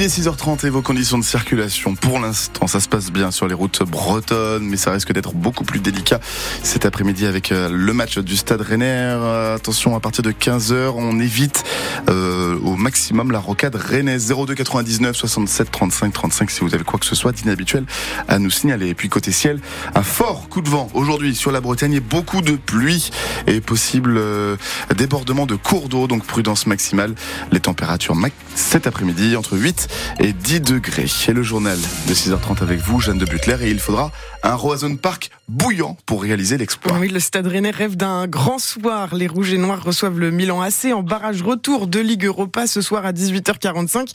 Il est 6h30 et vos conditions de circulation, pour l'instant, ça se passe bien sur les routes bretonnes, mais ça risque d'être beaucoup plus délicat cet après-midi avec euh, le match du Stade Rennais. Euh, attention, à partir de 15h, on évite euh, au maximum la rocade Rennais 02 99 67 35 35 si vous avez quoi que ce soit d'inhabituel à nous signaler. Et puis côté ciel, un fort coup de vent aujourd'hui sur la Bretagne et beaucoup de pluie et possible débordement de cours d'eau, donc prudence maximale. Les températures cet après-midi entre 8 et 10 degrés. Et le journal de 6h30 avec vous, Jeanne de Butler, et il faudra un Roison Park bouillant pour réaliser l'exploit. Oui, le Stade Rennais rêve d'un grand soir. Les Rouges et Noirs reçoivent le Milan AC en barrage retour de Ligue Europa ce soir à 18h45.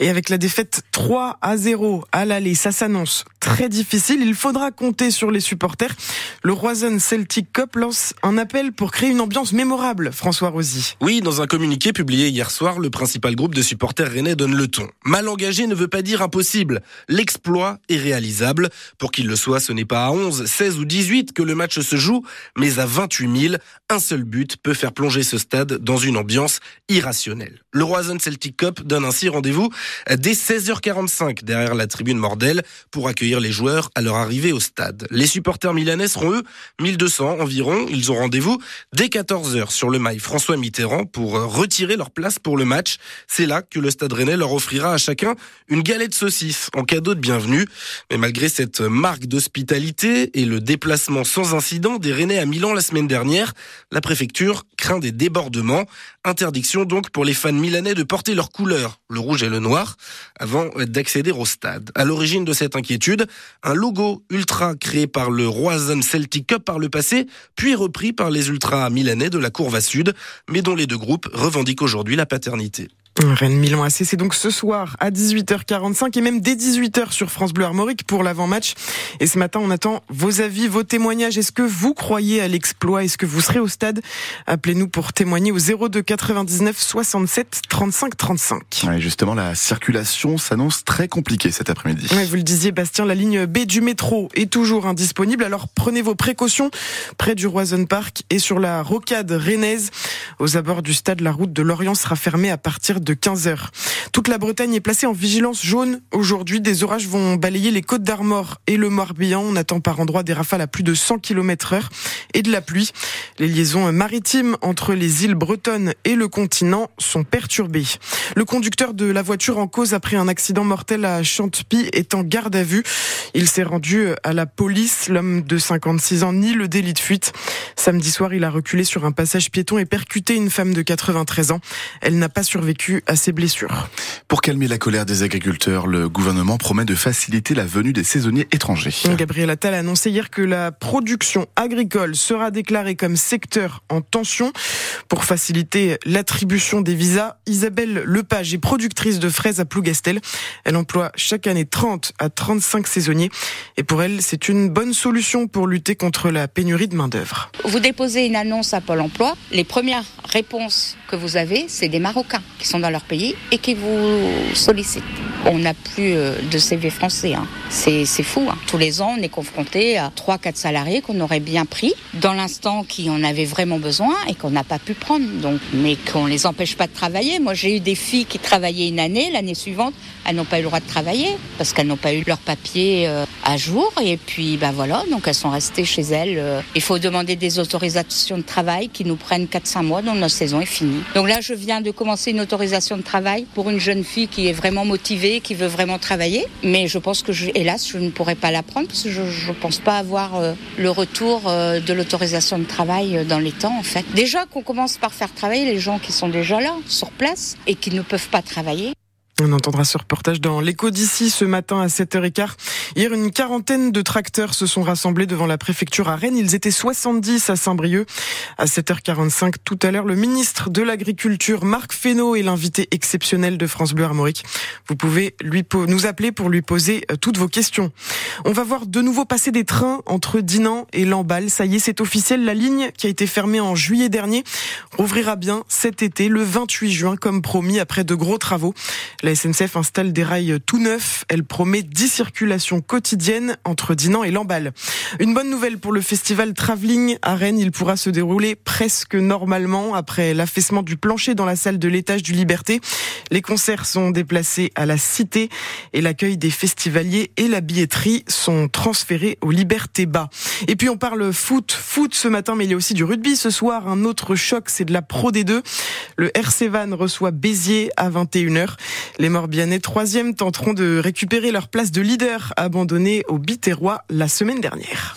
Et avec la défaite 3 à 0 à l'aller, ça s'annonce très difficile. Il faudra compter sur les supporters. Le Roison Celtic Cup lance un appel pour créer une ambiance mémorable. François Rosy. Oui, dans un communiqué publié hier soir, le principal groupe de supporters rennais donne le ton. Mal engagé ne veut pas dire impossible. L'exploit est réalisable. Pour qu'il le soit, ce n'est pas à 11, 16 ou 18 que le match se joue, mais à 28 000. Un seul but peut faire plonger ce stade dans une ambiance irrationnelle. Le Roison Celtic Cup donne ainsi rendez-vous dès 16h45 derrière la tribune Mordel pour accueillir les joueurs à leur arrivée au stade. Les supporters milanais seront eux 1200 environ. Ils ont rendez-vous dès 14h sur le mail François Mitterrand pour retirer leur place pour le match. C'est là que le stade rennais leur offrira à chacun une galette saucisse en cadeau de bienvenue. Mais malgré cette marque d'hospitalité et le déplacement sans incident des Rennais à Milan la semaine dernière, la préfecture craint des débordements. Interdiction donc pour les fans milanais de porter leurs couleurs, le rouge et le noir, avant d'accéder au stade. À l'origine de cette inquiétude, un logo ultra créé par le Roison Celtic Cup par le passé, puis repris par les ultras milanais de la Courva Sud, mais dont les deux groupes revendiquent aujourd'hui la paternité. Rennes Milan AC, c'est donc ce soir à 18h45 et même dès 18h sur France Bleu Armorique pour l'avant-match. Et ce matin, on attend vos avis, vos témoignages. Est-ce que vous croyez à l'exploit? Est-ce que vous serez au stade? Appelez-nous pour témoigner au 02 99 67 35 35. Ouais, justement, la circulation s'annonce très compliquée cet après-midi. Ouais, vous le disiez, Bastien, la ligne B du métro est toujours indisponible. Alors prenez vos précautions près du Roison Park et sur la rocade rennaise. Aux abords du stade, la route de Lorient sera fermée à partir de de 15 heures. Toute la Bretagne est placée en vigilance jaune. Aujourd'hui, des orages vont balayer les côtes d'Armor et le Morbihan. On attend par endroits des rafales à plus de 100 km heure et de la pluie. Les liaisons maritimes entre les îles bretonnes et le continent sont perturbées. Le conducteur de la voiture en cause après un accident mortel à Chantepie est en garde à vue. Il s'est rendu à la police. L'homme de 56 ans nie le délit de fuite. Samedi soir, il a reculé sur un passage piéton et percuté une femme de 93 ans. Elle n'a pas survécu à ses blessures. Pour calmer la colère des agriculteurs, le gouvernement promet de faciliter la venue des saisonniers étrangers. Gabriel Attal a annoncé hier que la production agricole sera déclarée comme secteur en tension. Pour faciliter l'attribution des visas, Isabelle Lepage est productrice de fraises à Plougastel. Elle emploie chaque année 30 à 35 saisonniers. Et pour elle, c'est une bonne solution pour lutter contre la pénurie de main-d'œuvre. Vous déposez une annonce à Pôle emploi. Les premières réponses que vous avez, c'est des Marocains qui sont dans leur pays et qui vous sollicitent. On n'a plus euh, de CV français. Hein. C'est fou. Hein. Tous les ans, on est confronté à 3-4 salariés qu'on aurait bien pris dans l'instant qui en avait vraiment besoin et qu'on n'a pas pu prendre. Donc, mais qu'on les empêche pas de travailler. Moi, j'ai eu des filles qui travaillaient une année, l'année suivante, elles n'ont pas eu le droit de travailler parce qu'elles n'ont pas eu leur papier euh, à jour. Et puis, ben voilà, donc elles sont restées chez elles. Euh. Il faut demander des autorisations de travail qui nous prennent 4-5 mois, donc notre saison est finie. Donc là, je viens de commencer une autorisation de travail pour une jeune fille qui est vraiment motivée, qui veut vraiment travailler. Mais je pense que, hélas, je ne pourrai pas la prendre parce que je ne pense pas avoir euh, le retour de l'autorisation de travail dans les temps, en fait. Déjà qu'on commence par faire travailler les gens qui sont déjà là, sur place, et qui ne peuvent pas travailler. On entendra ce reportage dans l'écho d'ici ce matin à 7h15. Hier, une quarantaine de tracteurs se sont rassemblés devant la préfecture à Rennes. Ils étaient 70 à Saint-Brieuc. À 7h45 tout à l'heure, le ministre de l'Agriculture, Marc Fesneau, est l'invité exceptionnel de France Bleu Armorique. Vous pouvez lui nous appeler pour lui poser euh, toutes vos questions. On va voir de nouveau passer des trains entre Dinan et Lamballe. Ça y est, c'est officiel. La ligne qui a été fermée en juillet dernier rouvrira bien cet été, le 28 juin, comme promis, après de gros travaux. La SNCF installe des rails tout neufs. Elle promet 10 circulations quotidienne entre Dinan et Lamballe. Une bonne nouvelle pour le festival Travelling à Rennes, il pourra se dérouler presque normalement après l'affaissement du plancher dans la salle de l'étage du Liberté. Les concerts sont déplacés à la Cité et l'accueil des festivaliers et la billetterie sont transférés au Liberté Bas. Et puis on parle foot, foot ce matin, mais il y a aussi du rugby ce soir. Un autre choc, c'est de la Pro D2. Le RC Van reçoit Béziers à 21h. Les Morbihanais, troisième, tenteront de récupérer leur place de leader abandonnée au Biterrois la semaine dernière.